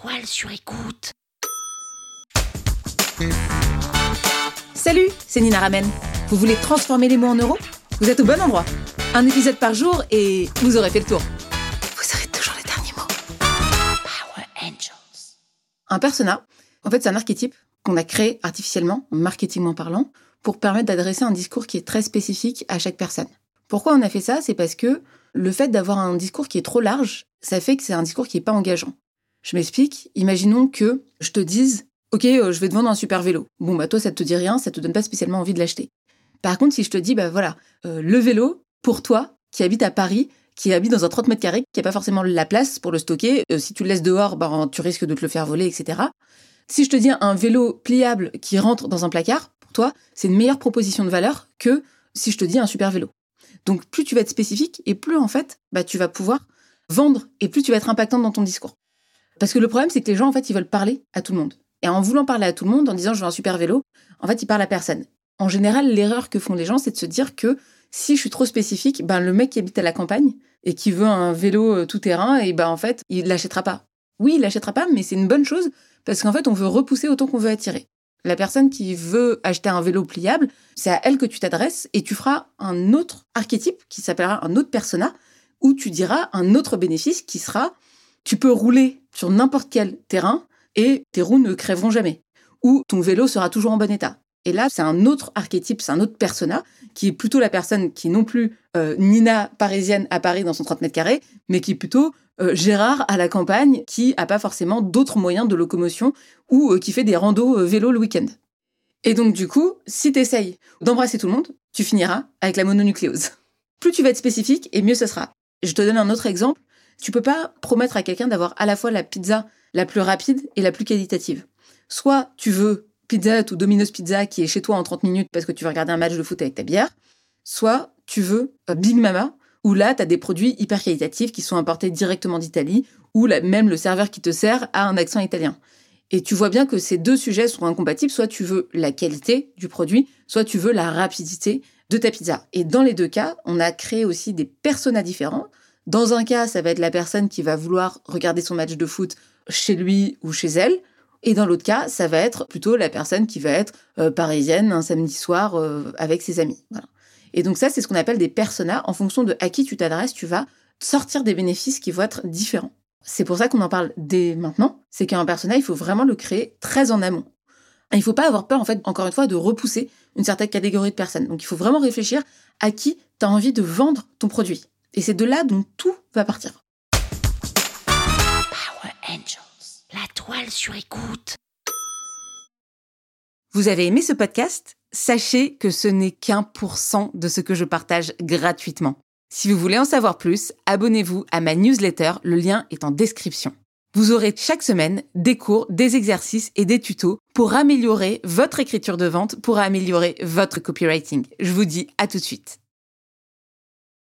toile sur écoute. Salut, c'est Nina Ramen. Vous voulez transformer les mots en euros? Vous êtes au bon endroit. Un épisode par jour et vous aurez fait le tour. Vous aurez toujours les derniers mots. Power Angels. Un persona, en fait, c'est un archétype qu'on a créé artificiellement, marketingment parlant, pour permettre d'adresser un discours qui est très spécifique à chaque personne. Pourquoi on a fait ça? C'est parce que le fait d'avoir un discours qui est trop large, ça fait que c'est un discours qui n'est pas engageant. Je m'explique. Imaginons que je te dise, OK, euh, je vais te vendre un super vélo. Bon, bah toi, ça te dit rien, ça te donne pas spécialement envie de l'acheter. Par contre, si je te dis, bah voilà, euh, le vélo, pour toi, qui habite à Paris, qui habite dans un 30 mètres carrés, qui n'a pas forcément la place pour le stocker, euh, si tu le laisses dehors, bah, tu risques de te le faire voler, etc. Si je te dis un vélo pliable qui rentre dans un placard, pour toi, c'est une meilleure proposition de valeur que si je te dis un super vélo. Donc plus tu vas être spécifique et plus en fait, bah, tu vas pouvoir vendre et plus tu vas être impactant dans ton discours. Parce que le problème, c'est que les gens, en fait, ils veulent parler à tout le monde. Et en voulant parler à tout le monde, en disant je veux un super vélo, en fait, ils parlent à personne. En général, l'erreur que font les gens, c'est de se dire que si je suis trop spécifique, ben le mec qui habite à la campagne et qui veut un vélo euh, tout terrain, et ben en fait, il l'achètera pas. Oui, il l'achètera pas, mais c'est une bonne chose parce qu'en fait, on veut repousser autant qu'on veut attirer. La personne qui veut acheter un vélo pliable, c'est à elle que tu t'adresses et tu feras un autre archétype qui s'appellera un autre persona où tu diras un autre bénéfice qui sera tu peux rouler sur n'importe quel terrain et tes roues ne crèveront jamais. Ou ton vélo sera toujours en bon état. Et là, c'est un autre archétype, c'est un autre persona, qui est plutôt la personne qui non plus euh, Nina parisienne à Paris dans son 30 mètres carrés, mais qui est plutôt euh, Gérard à la campagne, qui a pas forcément d'autres moyens de locomotion ou euh, qui fait des randos vélo le week-end. Et donc, du coup, si tu essayes d'embrasser tout le monde, tu finiras avec la mononucléose. Plus tu vas être spécifique, et mieux ce sera. Je te donne un autre exemple. Tu peux pas promettre à quelqu'un d'avoir à la fois la pizza la plus rapide et la plus qualitative. Soit tu veux Pizza ou Domino's Pizza qui est chez toi en 30 minutes parce que tu veux regarder un match de foot avec ta bière, soit tu veux euh, Big Mama où là tu as des produits hyper qualitatifs qui sont importés directement d'Italie ou même le serveur qui te sert a un accent italien. Et tu vois bien que ces deux sujets sont incompatibles, soit tu veux la qualité du produit, soit tu veux la rapidité de ta pizza. Et dans les deux cas, on a créé aussi des personas différents. Dans un cas, ça va être la personne qui va vouloir regarder son match de foot chez lui ou chez elle. Et dans l'autre cas, ça va être plutôt la personne qui va être euh, parisienne un samedi soir euh, avec ses amis. Et donc ça, c'est ce qu'on appelle des personas. En fonction de à qui tu t'adresses, tu vas sortir des bénéfices qui vont être différents. C'est pour ça qu'on en parle dès maintenant. C'est qu'un persona, il faut vraiment le créer très en amont. il ne faut pas avoir peur, en fait, encore une fois, de repousser une certaine catégorie de personnes. Donc il faut vraiment réfléchir à qui tu as envie de vendre ton produit. Et c'est de là dont tout va partir. Power Angels. La toile sur écoute. Vous avez aimé ce podcast? Sachez que ce n'est qu'un pour cent de ce que je partage gratuitement. Si vous voulez en savoir plus, abonnez-vous à ma newsletter, le lien est en description. Vous aurez chaque semaine des cours, des exercices et des tutos pour améliorer votre écriture de vente, pour améliorer votre copywriting. Je vous dis à tout de suite.